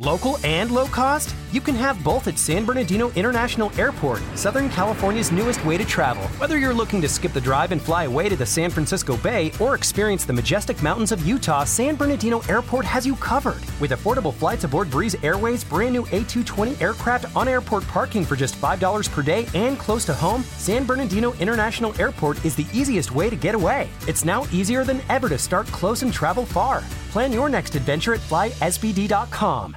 Local and low cost? You can have both at San Bernardino International Airport, Southern California's newest way to travel. Whether you're looking to skip the drive and fly away to the San Francisco Bay or experience the majestic mountains of Utah, San Bernardino Airport has you covered. With affordable flights aboard Breeze Airways' brand new A220 aircraft on airport parking for just $5 per day and close to home, San Bernardino International Airport is the easiest way to get away. It's now easier than ever to start close and travel far. Plan your next adventure at flysbd.com.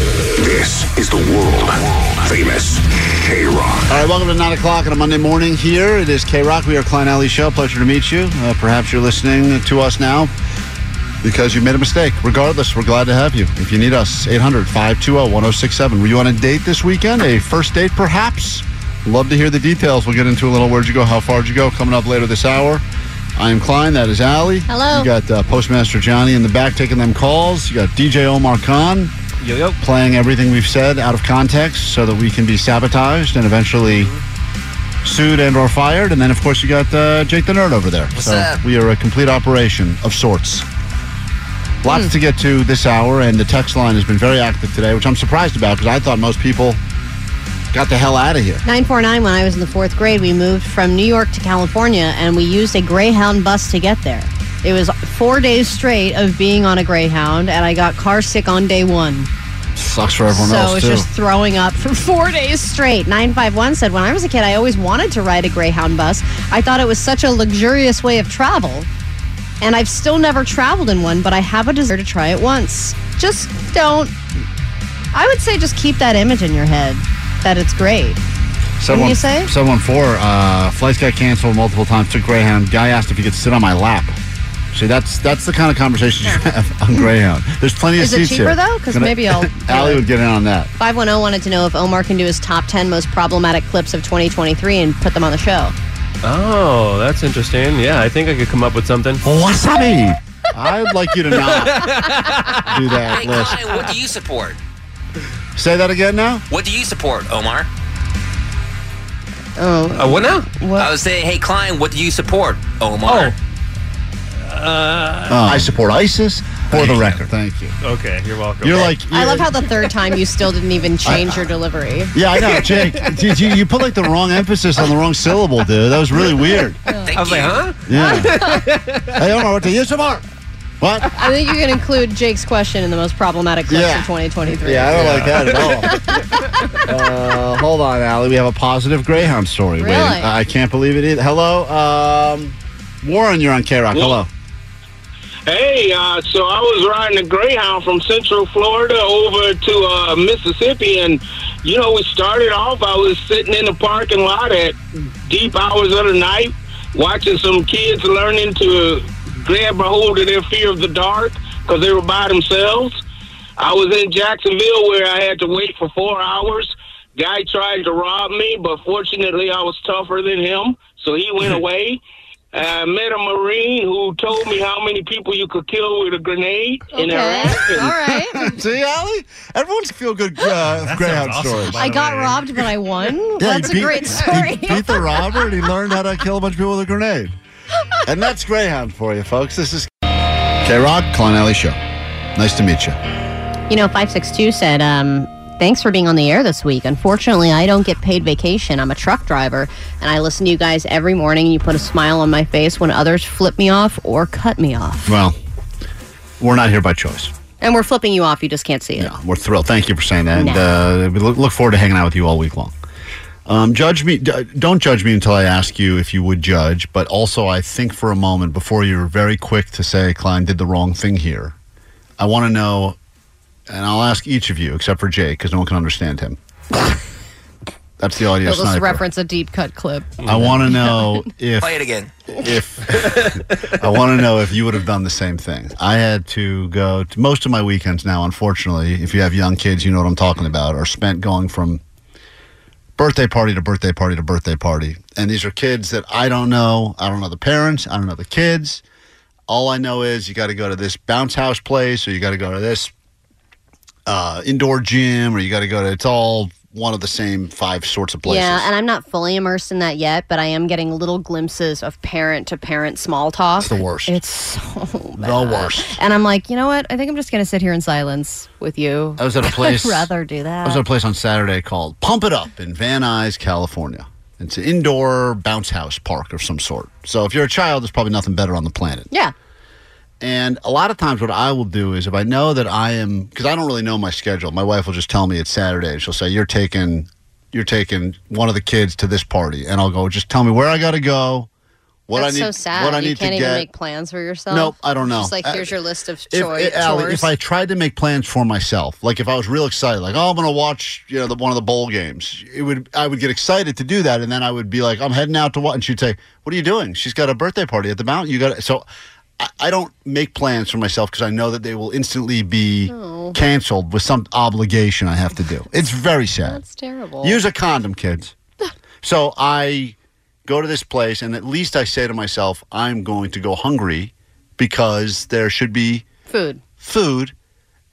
This is the world famous KROQ. All right, welcome to 9 o'clock on a Monday morning here. It is KROQ. We are Klein Alley Show. Pleasure to meet you. Uh, perhaps you're listening to us now because you made a mistake. Regardless, we're glad to have you. If you need us, 800 520 1067. Were you on a date this weekend? A first date, perhaps? Love to hear the details. We'll get into a little where'd you go, how far did you go, coming up later this hour. I am Klein. That is Allie. Hello. You got uh, Postmaster Johnny in the back taking them calls. You got DJ Omar Khan Yo yo. playing everything we've said out of context so that we can be sabotaged and eventually sued and or fired. And then, of course, you got uh, Jake the Nerd over there. What's so up? we are a complete operation of sorts. Lots to get to this hour, and the text line has been very active today, which I'm surprised about because I thought most people got the hell out of here. 949, when I was in the fourth grade, we moved from New York to California and we used a Greyhound bus to get there. It was four days straight of being on a Greyhound, and I got car sick on day one. Sucks for everyone so else, it's too. just throwing up for four days straight. 951 said, When I was a kid, I always wanted to ride a Greyhound bus. I thought it was such a luxurious way of travel. And I've still never traveled in one, but I have a desire to try it once. Just don't. I would say just keep that image in your head that it's great. Wouldn't you say? 714, uh, flights got canceled multiple times. Took Greyhound. Guy asked if he could sit on my lap. See, that's that's the kind of conversation you have on Greyhound. There's plenty of Is it seats cheaper, here. though? 'Cause Gonna- maybe I'll- Allie would get in on that. 510 wanted to know if Omar can do his top 10 most problematic clips of 2023 and put them on the show. Oh, that's interesting. Yeah, I think I could come up with something. Wasabi. I'd like you to not do that Hey, list. Klein, what do you support? Say that again now. What do you support, Omar? Oh, Uh, what now? I was saying, hey, Klein, what do you support, Omar? I support ISIS for the record. Thank you. Okay, you're welcome. You're like I love you're- how the third time you still didn't even change your delivery. Yeah, I know, Jake. Did you you put like the wrong emphasis on the wrong syllable, dude? That was really weird. Thank I was you. like, huh? Yeah. hey, Omar, what do you support? What? I think you can include Jake's question in the most problematic clips Yeah. of 2023. Yeah, I don't like that at all. uh, hold on, Allie. We have a positive Greyhound story. Really? waiting. I can't believe it either. Hello, um, Warren. You're on KROQ. Hello. Hey, uh, so I was riding a Greyhound from Central Florida over to uh, Mississippi, and you know, we started off. I was sitting in the parking lot at deep hours of the night, watching some kids learning to grab a hold of their fear of the dark because they were by themselves. I was in Jacksonville where I had to wait for four hours. Guy tried to rob me, but fortunately, I was tougher than him, so he went away. I met a Marine who told me how many people you could kill with a grenade in Okay. Iraq. And All right. See, Allie? Everyone's feel good uh, Greyhound stories. I got robbed, but I won. Yeah, That's he a great story. He beat the robber and he learned how to kill a bunch of people with a grenade. And that's Greyhound for you, folks. This is KROQ, Klein Alley Show. Nice to meet you. You know, 562 said, um, thanks for being on the air this week. Unfortunately, I don't get paid vacation. I'm a truck driver, and I listen to you guys every morning, and you put a smile on my face when others flip me off or cut me off. Well, we're not here by choice. And we're flipping you off. You just can't see it. Yeah, we're thrilled. Thank you for saying that. And, uh, we look, forward to hanging out with you all week long. Um, judge me. Don't judge me until I ask you if you would judge. But also, I think for a moment before you're very quick to say Klein did the wrong thing here. I want to know, and I'll ask each of you except for Jake because no one can understand him. That's the audio Let's sniper. reference a deep cut clip. I want to know if Play it again. if I want to know if you would have done the same thing. I had to go to most of my weekends now. Unfortunately, if you have young kids, you know what I'm talking about. Are spent going from birthday party to birthday party to birthday party, and these are kids that I don't know. I don't know the parents. I don't know the kids. All I know is you got to go to this bounce house place, or you got to go to this uh, indoor gym, or you got to go to. It's all one of the same five sorts of places. Yeah, and I'm not fully immersed in that yet, but I am getting little glimpses of parent to parent small talk. It's the worst. It's so the worst. And I'm like, you know what? I think I'm just going to sit here in silence with you. I was at a place. I'd rather do that. I was at a place on Saturday called Pump It Up in Van Nuys, California. It's an indoor bounce house park of some sort. So if you're a child, there's probably nothing better on the planet. yeah. And a lot of times, what I will do is if I know that I am, because I don't really know my schedule. My wife will just tell me it's Saturday. and She'll say, "You're taking, you're taking one of the kids to this party," and I'll go, "Just tell me where I got to go, what That's I need, so sad. what I you need can't to even get." make plans for yourself. Nope, I don't know. Just like here's your list of if, choi- if, Allie, chores. if I tried to make plans for myself, like if I was real excited, like oh, I'm going to watch, you know, the, one of the bowl games, it would I would get excited to do that, and then I would be like, I'm heading out to what, and she'd say, What are you doing? She's got a birthday party at the mountain. You got so. I, I don't make plans for myself because I know that they will instantly be canceled with some obligation I have to do. It's very sad. That's terrible. Use a condom, kids. so I go to this place, and at least I say to myself, I'm going to go hungry because there should be Food. food.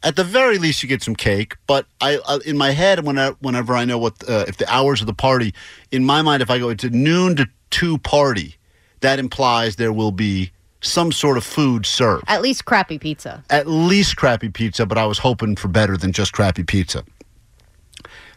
At the very least, you get some cake. But I, I in my head, whenever, whenever I know what uh, if the hours of the party, in my mind, if I go it's a noon to two party, that implies there will be some sort of food served. At least crappy pizza. At least crappy pizza, but I was hoping for better than just crappy pizza.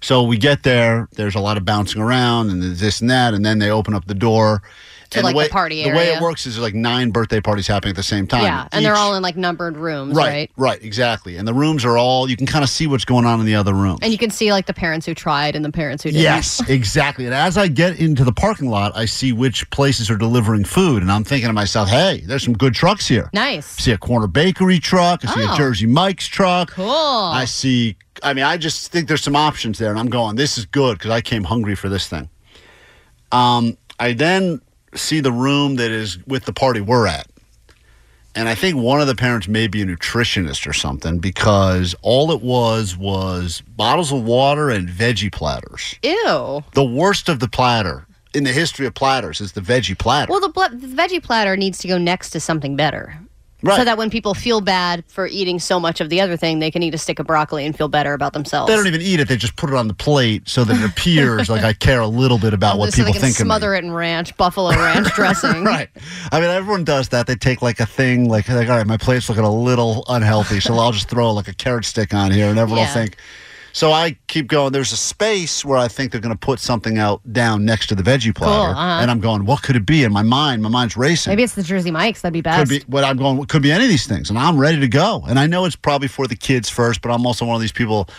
So we get there. There's a lot of bouncing around and this and that, and then they open up the door. To, and like, the way, party The way it works is there's like nine birthday parties happening at the same time. yeah, and they're all in like numbered rooms, right, right? right, exactly. And the rooms are all you can kind of see what's going on in the other rooms. And you can see like the parents who tried and the parents who didn't. Yes, exactly. And as I get into the parking lot, I see which places are delivering food, and I'm thinking to myself, "Hey, there's some good trucks here." Nice. I see a corner bakery truck. I see Oh. a Jersey Mike's truck. Cool. I see. I mean, I just think there's some options there, and I'm going. This is good because I came hungry for this thing. Um, I then see the room that is with the party we're at, and I think one of the parents may be a nutritionist or something because all it was was bottles of water and veggie platters. Ew. The worst of the platter in the history of platters is the veggie platter. Well, the, the veggie platter needs to go next to something better. Right. So that when people feel bad for eating so much of the other thing, they can eat a stick of broccoli and feel better about themselves. they don't even eat it; they just put it on the plate so that it appears like I care a little bit about oh, what so people they can think smother it in ranch, buffalo ranch dressing. Right. I mean, everyone does that. They take like a thing, like, like all right, my plate's looking a little unhealthy, so I'll just throw like a carrot stick on here, and everyone Yeah. will think. So I keep going. There's a space where I think they're going to put something out down next to the veggie platter, uh-huh. and I'm going, what could it be? In my mind, my mind's racing. Maybe it's the Jersey Mike's. That'd be best. could be what I'm going. Could be any of these things, and I'm ready to go. And I know it's probably for the kids first, but I'm also one of these people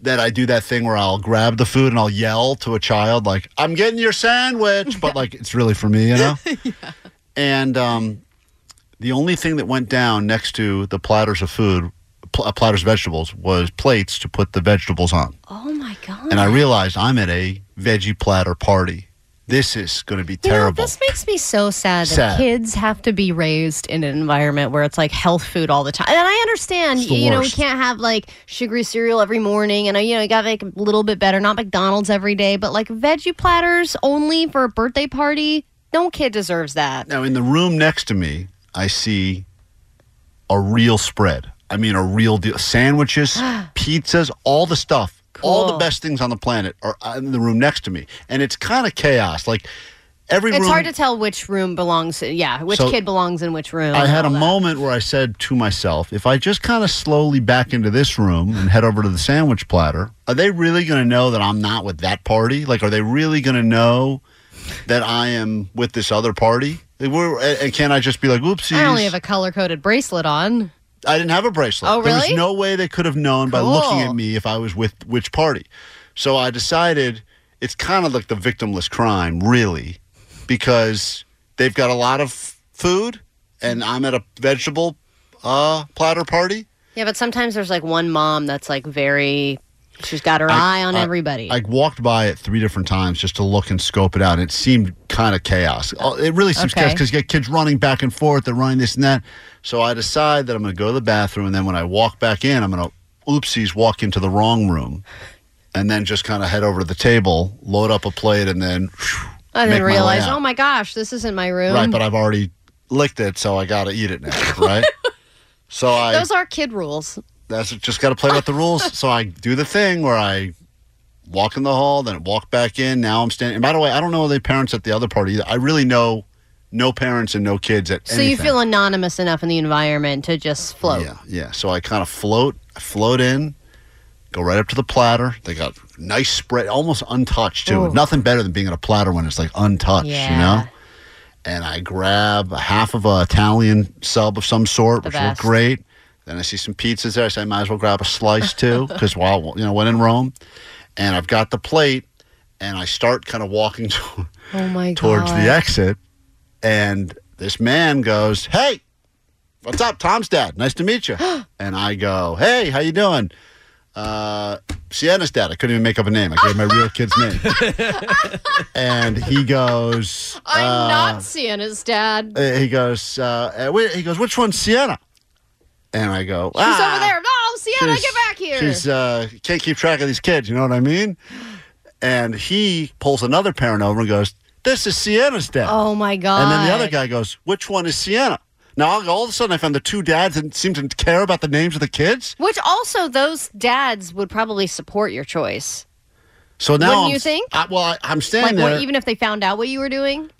that I do that thing where I'll grab the food and I'll yell to a child like, "I'm getting your sandwich," but like it's really for me, you know. yeah. And um, the only thing that went down next to the platters of food, pl- uh, platters of vegetables, was plates to put the vegetables on. oh my god. And I realized I'm at a veggie platter party. This is going to be You know, terrible. this makes me so sad that Sad. kids have to be raised in an environment where it's like health food all the time. And I understand, you know, we can't have like sugary cereal every morning and, uh, you know, you got to make a little bit better, not McDonald's every day, but like veggie platters only for a birthday party. No kid deserves that. Now, in the room next to me, I see a real spread. I mean, a real deal. Sandwiches, pizzas, all the stuff. All the best things on the planet are uh, in the room next to me. And it's kind of chaos. Like every It's room. hard to tell which room belongs, yeah, which So, kid belongs in which room. I had a that. moment where I said to myself, if I just kind of slowly back into this room and head over to the sandwich platter, are they really going to know that I'm not with that party? Like, are they really going to know that I am with this other party? Like, and can I just be like, oopsies? I only have a color coded bracelet on. I didn't have a bracelet. Oh, There was no way they could have known by looking at me if I was with which party. So I decided it's kind of like the victimless crime, really, because they've got a lot of food and I'm at a vegetable uh, platter party. Yeah, but sometimes there's like one mom that's like very She's got her I- eye on I- everybody. I walked by it three different times just to look and scope it out. And it seemed kind of chaos. Oh, It really seems Okay. chaos because you get kids running back and forth. They're running this and that. So I decide that I'm going to go to the bathroom. And then when I walk back in, I'm going to, oopsies, walk into the wrong room. And then just kind of head over to the table, load up a plate, and then. and then realize, oh my gosh, this isn't my room. Right, but I've already licked it, so I got to eat it now, right? so I. Those are kid rules. That's just got to play with the rules. So I do the thing where I walk in the hall, then walk back in. Now I'm standing. And by the way, I don't know the parents at the other party either. I really know no parents and no kids at So anything. you feel anonymous enough in the environment to just float. Yeah, yeah. So I kind of float, I float in, go right up to the platter. They got nice spread, almost untouched too. Ooh. Nothing better than being at a platter when it's like untouched, yeah. you know. And I grab a half of a Italian sub of some sort, The which best. looked great. Then I see some pizzas there. I say I might as well grab a slice too, because while you know when in Rome, and I've got the plate, and I start kind of walking to, Oh my god. towards the exit, and this man goes, "Hey, what's up, Tom's dad? Nice to meet you." and I go, "Hey, how you doing?" Uh, Sienna's dad. I couldn't even make up a name. I gave my real kid's name, and he goes, I'm uh, not Sienna's dad. uh, He goes, uh, uh, he goes, which one's Sienna? And I go, She's "Ah, over there. No, Sienna, she's- get back here. She's uh, can't keep track of these kids. You know what I mean? And he pulls another parent over and goes, "This is Sienna's dad." oh my god. And then the other guy goes, "Which one is Sienna?" Now all of a sudden, I found the two dads that seem to care about the names of the kids. Which also, those dads would probably support your choice. So now, Wouldn't I'm, you think? I, well, I, I'm standing Like, there. what, even if they found out what you were doing?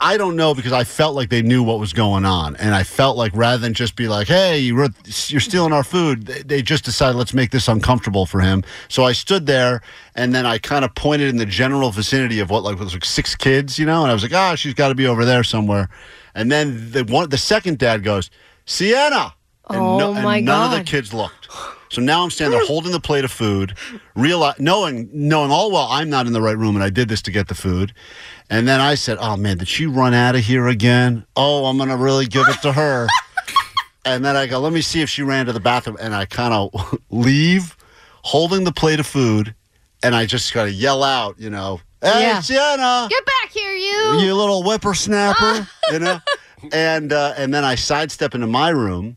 I don't know because I felt like they knew what was going on, and I felt like rather than just be like, "Hey, you're stealing our food," they, just decided let's make this uncomfortable for him. So I stood there, and then I kind of pointed in the general vicinity of what like was like six kids, you know, and I was like, "Ah, she's got to be over there somewhere." And then the one, the second dad goes, "Sienna," and, Oh, and my none of the kids looked. So now I'm standing there holding the plate of food, realize, knowing knowing all well I'm not in the right room and I did this to get the food. And then I said, "Oh man, did she run out of here again? Oh, I'm gonna really give it to her." and then I go, "Let me see if she ran to the bathroom." And I kind of leave, holding the plate of food, and I just gotta yell out, you know, "Hey, Yeah. Sienna!" Get back here, you. you little whippersnapper, you know. And uh, and then I sidestep into my room,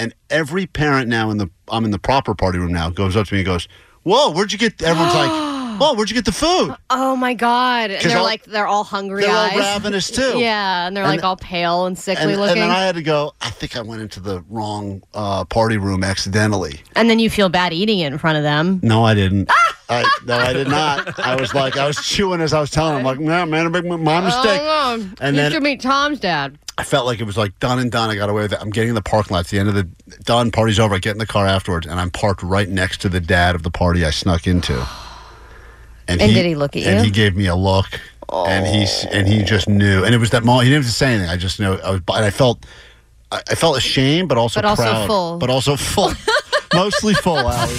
and every parent now in the I'm in the proper party room now goes up to me and goes, "Whoa, where'd you get?" Everyone's like, "Whoa, where'd you get the food?" Oh my god. And they're all- like, they're all hungry They're eyes. all ravenous too. Yeah, and they're And- like all pale and sickly And, and then I had to go. I think I went into the wrong uh, party room accidentally. and then you feel bad eating it in front of them. No, I didn't. I, no, I did not. I was like, I was chewing as I was telling him, like, man, man, my mistake. Oh, And you then- should meet Tom's dad. I felt like it was like done and done. I got away with it. I'm getting in the parking lot. It's the end of the done. Party's over. I get in the car afterwards, and I'm parked right next to the dad of the party I snuck into. And did he look at you? And he gave me a look, and he and he just knew. And it was that moment. He didn't have to say anything. I just knew. I was. And I felt. I felt ashamed, but also But also proud. full. But also full. Mostly full, Allie.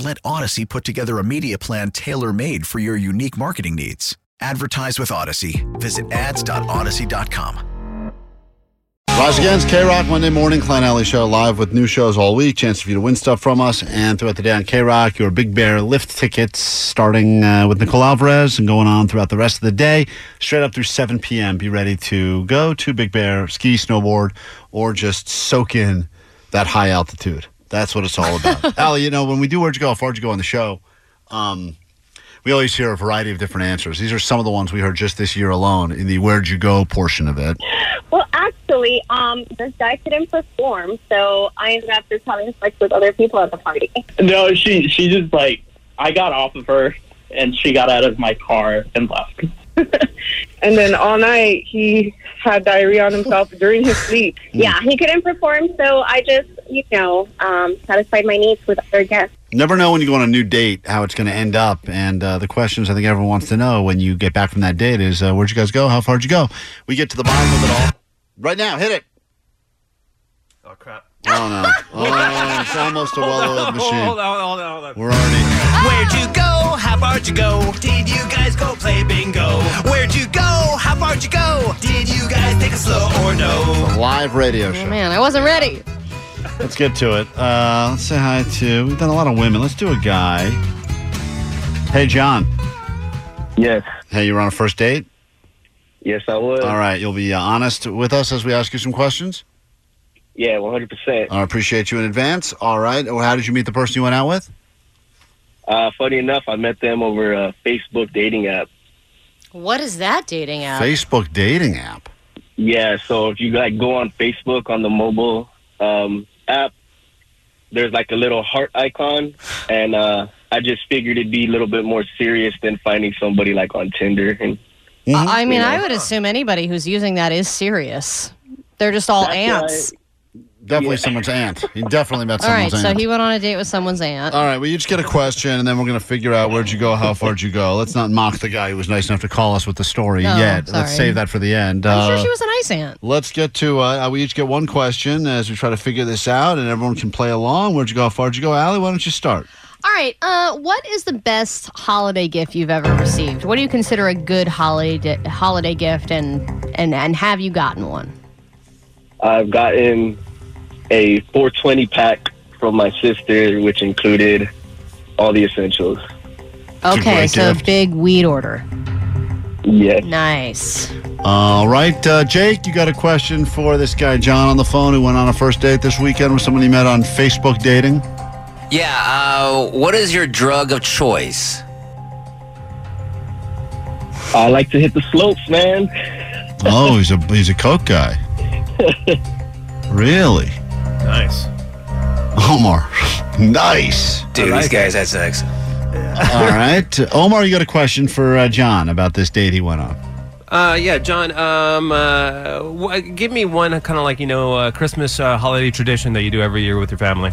Let Audacy put together a media plan tailor made for your unique marketing needs. Advertise with Audacy. Visit ads.audacy.com. Rise Against KROQ Monday morning, Klein Alley Show live with new shows all week. Chance for you to win stuff from us. And throughout the day on KROQ, your Big Bear lift tickets starting uh, with Nicole Alvarez and going on throughout the rest of the day, straight up through 7 p.m. Be ready to go to Big Bear, ski, snowboard, or just soak in that high altitude. That's what it's all about. Allie, you know, when we do Where'd You Go, How Far'd You Go on the show, um, We always hear a variety of different answers. These are some of the ones we heard just this year alone in the "Where'd you go?" portion of it. Well, actually, um, this guy couldn't perform, so I ended up just having sex with other people at the party. No, she she just like I got off of her and she got out of my car and left. And then all night he had diarrhea on himself during his sleep. Yeah, he couldn't perform, so I just, you know, um, satisfied my needs with other guests. Never know when you go on a new date how it's going to end up. And uh, the questions I think everyone wants to know when you get back from that date is uh, where'd you guys go? How far'd you go? We get to the bottom of it all right now. Hit it. Oh crap! Oh no! Oh, it's almost a well-oiled machine. Hold on, hold on, hold on. We're already. Where'd you go? How far'd you go? Did you guys go play live radio show. Oh, man, I wasn't ready. Let's get to it. Uh, let's say hi to. We've done a lot of women. Let's do a guy. Hey, John. Yes. Hey, you were on a first date. Yes, I was. All right, you'll be uh, honest with us as we ask you some questions. Yeah, 100%. I appreciate you in advance. All right. Well, how did you meet the person you went out with? Uh, funny enough, I met them over a Facebook dating app. What is that dating app? Facebook dating app. Yeah, so if you like go on Facebook on the mobile um, app, there's like a little heart icon, and uh, I just figured it'd be a little bit more serious than finding somebody like on Tinder. And I mean, you know. I would assume anybody who's using that is serious. They're just all That's ants. Definitely someone's aunt. He definitely met All right, someone's so aunt. he went on a date with someone's aunt. All right, we each get a question, and then we're going to figure out where'd you go, how far'd you go. Let's not mock the guy who was nice enough to call us with the story No, yet. sorry. Let's save that for the end. I'm sure Uh, she was a nice aunt. Let's get to. Uh, we each get one question as we try to figure this out, and everyone can play along. Where'd you go? How far'd you go? Allie, why don't you start? All right, uh, what is the best holiday gift you've ever received? What do you consider a good holiday holiday gift, and and and have you gotten one? I've gotten a 420 pack from my sister, which included all the essentials. Okay, so gift. a big weed order. Yes. Nice. All right, uh, Jake, you got a question for this guy John on the phone who went on a first date this weekend with someone he met on Facebook dating. Yeah, uh, what is your drug of choice? I like to hit the slopes, man. Oh, he's a he's a coke guy. really, Nice. Omar? nice. Dude, these guys had sex. All right, Omar, you got a question for uh, John about this date he went on. Uh, yeah, John. Um, uh, wh- give me one kind of like you know uh, Christmas uh, holiday tradition that you do every year with your family.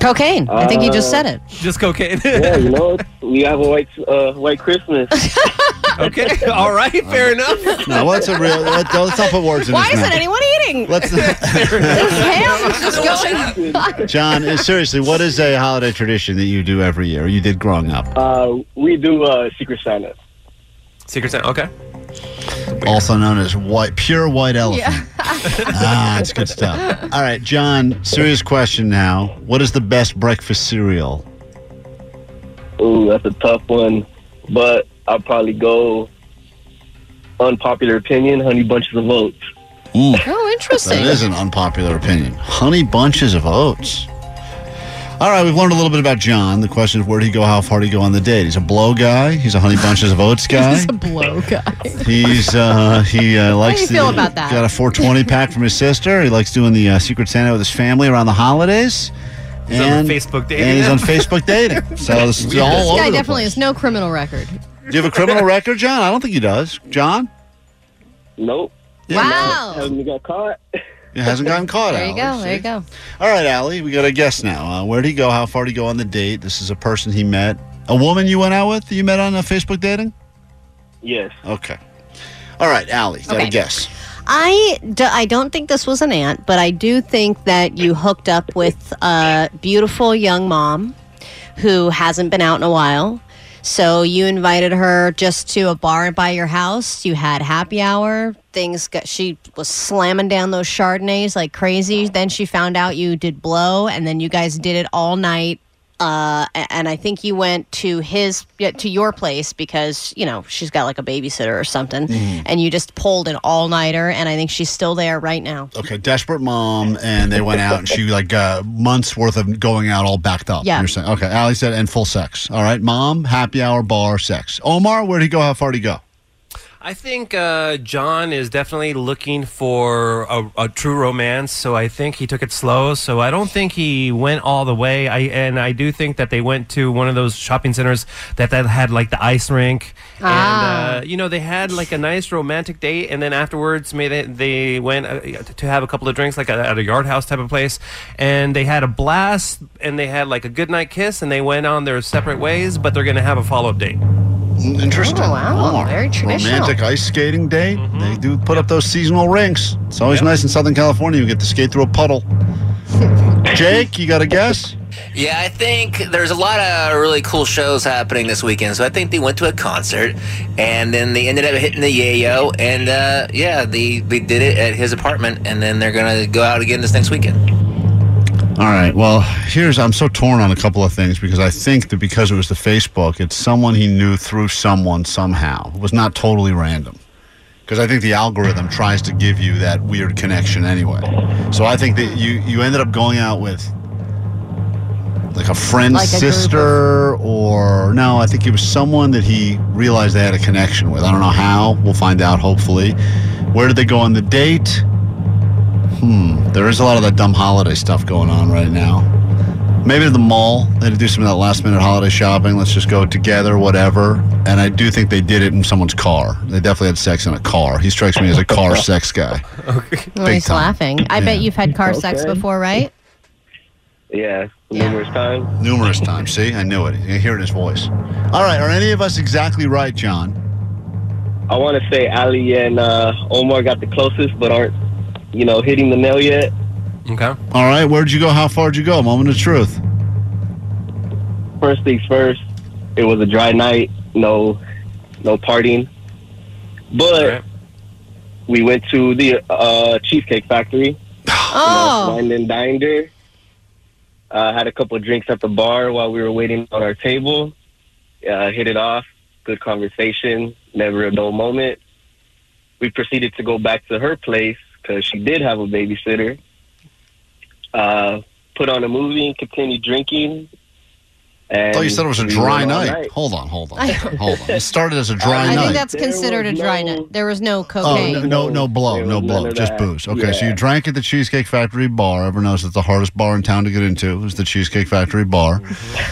Cocaine. I think you just said it. Just cocaine. yeah, you know, we have a white uh, white Christmas. okay. All right. Fair enough. No, what's a real? Let, let's not put words in Why his isn't mouth. anyone eating? Let's This ham is just going. John, uh, seriously, what is a holiday tradition that you do every year? Or you did growing up, Uh, we do uh, Secret Santa. Secret Santa. Okay. also known as white, pure white elephant. Yeah. ah, that's good stuff. All right, John. Serious question now. What is the best breakfast cereal? Ooh, that's a tough one, but I'll probably go unpopular opinion, honey bunches of oats. Mm, Oh, interesting. that is an unpopular opinion. Honey bunches of oats. All right, we've learned a little bit about John. The question is, where did he go? How far did he go on the date? He's a blow guy. He's a honey bunches of oats guy. He's a blow guy. He's uh, he uh, likes. you the- feel about that? Got a 420 pack from his sister. He likes doing the uh, Secret Santa with his family around the holidays. He's on and Facebook dating And he's on. Facebook dating. So this is all This over guy the definitely place. has no criminal record. Do you have a criminal record, John? I don't think he does. John? Nope. Wow. Haven't got caught. He hasn't gotten caught. There you Allie, go. There you go. All right, Allie, we got a guess now. Uh, where'd he go? How far did he go on the date? This is a person he met. A woman you went out with you met on a Facebook dating? Yes. Okay. All right, Allie, got a Okay. guess. I, d- I don't think this was an aunt, but I do think that you hooked up with a beautiful young mom who hasn't been out in a while. So you invited her just to a bar by your house. You had happy hour. Things got, she was slamming down those Chardonnays like crazy. Then she found out you did blow, and then you guys did it all night Uh, and I think you went to his to your place because you know she's got like a babysitter or something, Mhm. and you just pulled an all nighter. And I think she's still there right now. Okay, desperate mom, and they went out, and she like uh, months worth of going out, all backed up. Yeah. You're saying okay. Allie said, and full sex. All right, mom, happy hour, bar, sex. Omar, where'd he go? How far did he go? I think uh, John is definitely looking for a, a true romance, so I think he took it slow. So I don't think he went all the way. I and I do think that they went to one of those shopping centers that that had like the ice rink, Ah. and uh, you know they had like a nice romantic date, and then afterwards, maybe they, they went uh, to have a couple of drinks, like at a yard house type of place, and they had a blast, and they had like a good night kiss, and they went on their separate ways, but they're going to have a follow up date. Interesting. Oh, wow. Omar. Very traditional. Romantic ice skating date. They do put up those seasonal rinks. It's always nice in Southern California. You get to skate through a puddle. Jake, you got a guess? Yeah, I think there's a lot of really cool shows happening this weekend. So I think they went to a concert, and then they ended up hitting the yayo, and uh, yeah, they they did it at his apartment, and then they're gonna go out again this next weekend. All right. Well, here's I'm so torn on a couple of things because I think that because it was the Facebook, it's someone he knew through someone somehow. It was not totally random. Because I think the algorithm tries to give you that weird connection anyway. So I think that you you ended up going out with like a friend's Like a sister or no, I think it was someone that he realized they had a connection with. I don't know how. We'll find out hopefully. Where did they go on the date? Hmm. There is a lot of that dumb holiday stuff going on right now. Maybe to the mall. They had to do some of that last minute holiday shopping. Let's just go together, whatever. And I do think they did it in someone's car. They definitely had sex in a car. He strikes me as a car sex guy. Oh, Big he's time. laughing. I bet you've had car sex before, right? Yeah, numerous times. Numerous times. See, I knew it. You can hear it in his voice. All right. Are any of us exactly right, John? I want to say Allie and uh, Omar got the closest, but aren't, you know, hitting the nail yet. Okay. All right. Where'd you go? How far'd you go? Moment of truth. First things first, it was a dry night, no, no partying, but we went to the uh, Cheesecake Factory. Oh. Wined and dined her. Uh, had a couple of drinks at the bar while we were waiting on our table. Uh, hit it off. Good conversation. Never a dull moment. We proceeded to go back to her place because she did have a babysitter. Uh, put on a movie and continued drinking. I thought you said it was a dry went all night. Hold on, hold on, hold on. It started as a dry I night. I think that's considered a dry night. There was no Oh, cocaine. no, no, no blow, no blow, just that. booze. Okay, so you drank at the Cheesecake Factory bar. Everyone knows it's the hardest bar in town to get into. Is the Cheesecake Factory bar,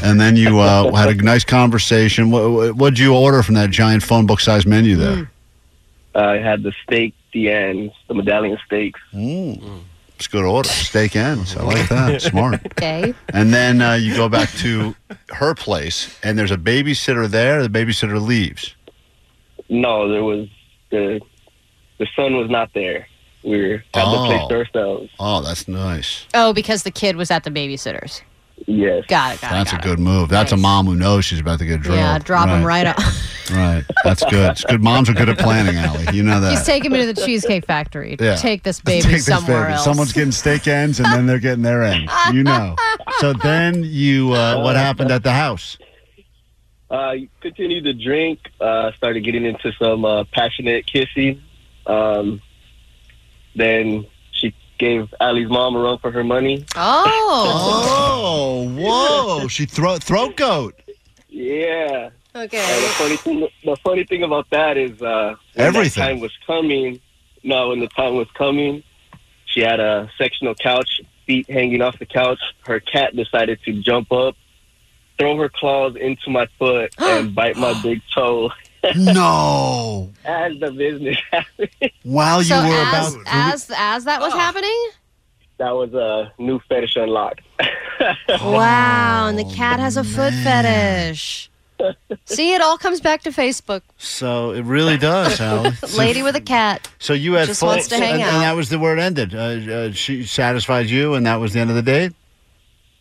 and then you uh, had a nice conversation. What what'd you order from that giant phone book sized menu there? I had the steak, the ends, the medallion steaks. Mm. It's good order. Steak ends. I like that. Smart. Okay. And then uh, you go back to her place, and there's a babysitter there. The babysitter leaves. No, there was the the son was not there. We were at the place Oh. to ourselves. Oh, that's nice. Oh, because the kid was at the babysitter's. Yes. Got it. Got That's it. a Got good move. That's a mom who knows she's about to get it. drilled. Yeah, drop him right off. Right. That's good. It's good. Moms are good at planning, Allie. You know that. He's taking me to the Cheesecake Factory. Yeah. Take this baby Take this somewhere baby. else. Someone's getting steak ends, and then they're getting their ends. You know. So then you, uh, what happened at the house? Uh, continued to drink. Uh, started getting into some uh, passionate kissing. Um, then she gave Allie's mom a run for her money. Oh. Oh, whoa! She throat throat goat. Yeah. Okay. And the funny thing, the funny thing about that is, uh, when Everything. that time was coming. No, when the time was coming, she had a sectional couch, feet hanging off the couch. Her cat decided to jump up, throw her claws into my foot, and bite my big toe. No. As the business happened. While you so were as, about. as as that was happening, That was a new fetish unlocked. wow, and the cat has a foot fetish. See, it all comes back to Facebook. So it really does, Allie. Lady with a cat. So you had Just full, wants to hang and, out. and that was the word ended. Uh, uh, she satisfied you, and that was the end of the date.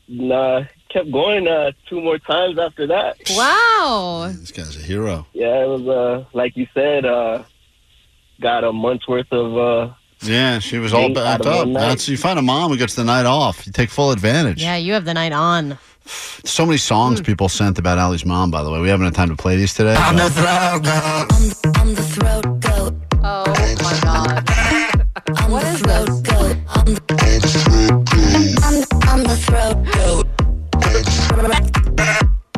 Nah, kept going uh, two more times after that. Wow. This guy's a hero. Yeah, it was uh, like you said. Uh, got a month's worth of. Uh, Yeah, she was all Date backed up. That's you find a mom who gets the night off. You take full advantage. Yeah, you have the night on. So many songs people sent about Allie's mom, by the way. We haven't had time to play these today. I'm but- the throat goat. I'm the throat goat. Oh my god. what is throat goat? I'm the, I'm, I'm the throat goat.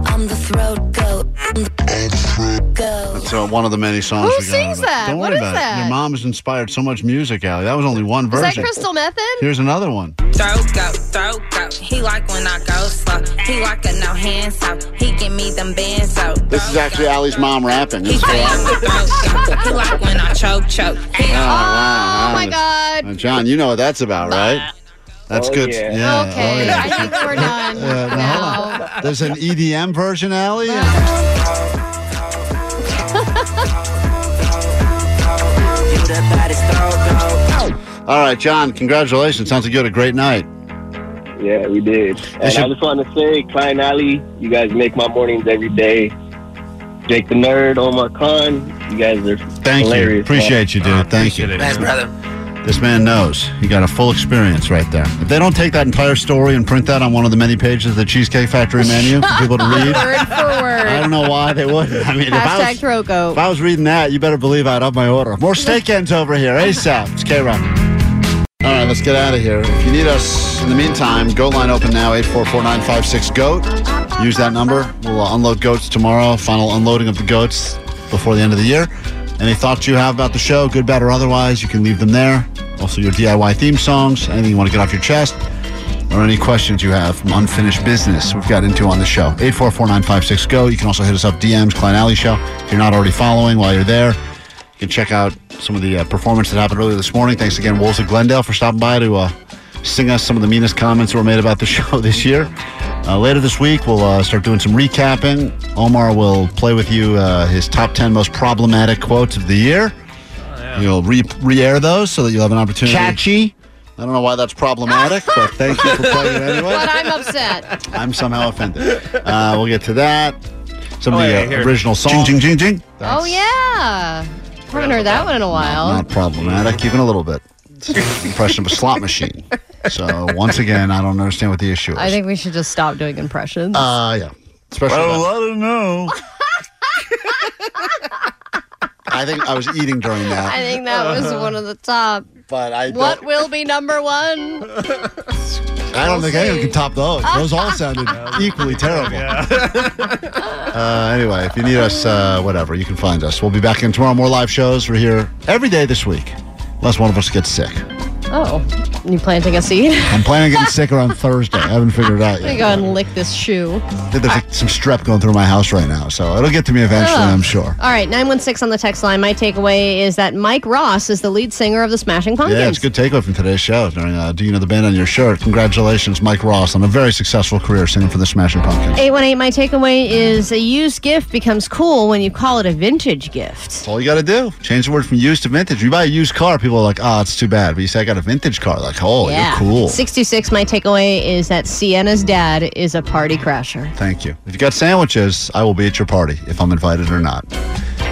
I'm the throat goat. I'm the throat goat. It's uh, one of the many songs Who we got. sings that? Don't What worry is about that? it. Your mom has inspired so much music, Allie. That was only one Is version. that Crystal Method? Here's another one. Throat go, throat go. He like when I go slow. He like a no hands out. He give me them bands out. This is actually Allie's mom rapping. This He is say I'm cool. a throat go. He like when I choke, choke. He Oh, wow. Oh my god. Uh, John, you know what that's about, right? That's Oh, good. yeah. Yeah. Okay, oh, yeah. I think we're done Yeah, now, hold on. There's an EDM version, Allie. All right, John, congratulations. Sounds like you had a great night. Yeah, we did. And I just want to say, Klein Alley, you guys make my mornings every day. Jake the Nerd, Omar Khan, you guys are Thank hilarious. you. Appreciate you, dude. Thank you. Thanks, brother. This man knows. He got a full experience right there. If they don't take that entire story and print that on one of the many pages of the Cheesecake Factory menu for people to read, Word for I don't know why they wouldn't. I mean, if I, Hashtag was, throat if I was reading that, you better believe I'd up my order. More steak ends over here. ASAP. It's KROQ. Right, let's get out of here. If you need us in the meantime, goat line open now, 844 GOAT. Use that number. We'll uh, unload goats tomorrow. Final unloading of the goats before the end of the year. Any thoughts you have about the show, good, bad, or otherwise, you can leave them there. Also, your DIY theme songs, anything you want to get off your chest, or any questions you have from unfinished business we've got into on the show. 844-956-GO. You can also hit us up DMs, Klein Alley Show. If you're not already following while you're there, you can check out some of the uh, performance that happened earlier this morning. Thanks again, Wolves of Glendale, for stopping by to uh, sing us some of the meanest comments that were made about the show this year. Uh, later this week, we'll uh, start doing some recapping. Omar will play with you uh, his top 10 most problematic quotes of the year. You'll re- re-air those so that you'll have an opportunity. Catchy. I don't know why that's problematic, but thank you for playing it anyway. But I'm upset. I'm somehow offended. Uh, we'll get to that. Some Oh, of the yeah, uh, here. original songs. Jing, jing, jing, jing. oh yeah. Haven't heard that one in a while. Not problematic, even a little bit. It's an impression of a slot machine. So once again, I don't understand what the issue is. I think we should just stop doing impressions. Uh, yeah. Especially Well, I don't know. I think I was eating during that. I think that was one of the top. But I What will be number one? I don't think anyone can top those. Those all sounded equally terrible. Uh, anyway, if you need us, uh, whatever, you can find us. We'll be back in tomorrow. More live shows. We're here every day this week, unless one of us gets sick. Oh, you planting a seed? I'm planning on getting sicker on Thursday. I haven't figured it out Let me yet. go and lick this shoe. There's like, some strep going through my house right now, so it'll get to me eventually, Ugh. I'm sure. All right, 916 on the text line. My takeaway is that Mike Ross is the lead singer of the Smashing Pumpkins. Yeah, it's a good takeaway from today's show during uh, Do You Know the Band on your shirt. Congratulations, Mike Ross, on a very successful career singing for the Smashing Pumpkins. 818, my takeaway is a used gift becomes cool when you call it a vintage gift. That's all you got to do. Change the word from used to vintage. You buy a used car, people are like, oh, it's too bad. But you say, I got a vintage car. Like, oh, yeah. you're cool. 626, my takeaway is that Sienna's dad is a party crasher. Thank you. If you got sandwiches, I will be at your party if I'm invited or not.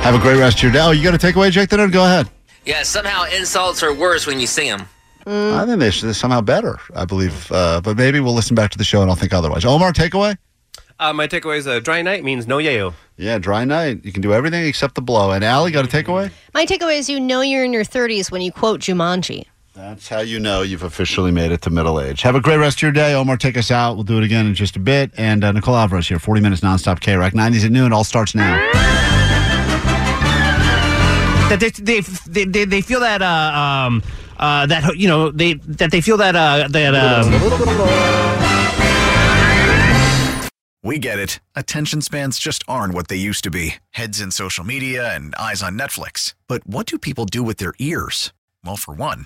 Have a great rest of your day. Oh, you got a takeaway, Jake? Then go ahead. Yeah, somehow insults are worse when you see them. I think they should somehow better. I believe, uh, but maybe we'll listen back to the show and I'll think otherwise. Omar, takeaway. Uh, my takeaway is a dry night means no yayo. Yeah, dry night. You can do everything except the blow. And Allie, got a takeaway? My takeaway is you know you're in your 30s when you quote Jumanji. That's how you know you've officially made it to middle age. Have a great rest of your day. Omar, take us out. We'll do it again in just a bit. And uh, Nicole Alvarez here, 40 minutes nonstop KROQ. 90s at noon. It all starts now. that they they they, they, they feel that uh, um uh that you know they that they feel that uh that um We get it. Attention spans just aren't what they used to be heads in social media and eyes on Netflix. But what do people do with their ears? Well, for one,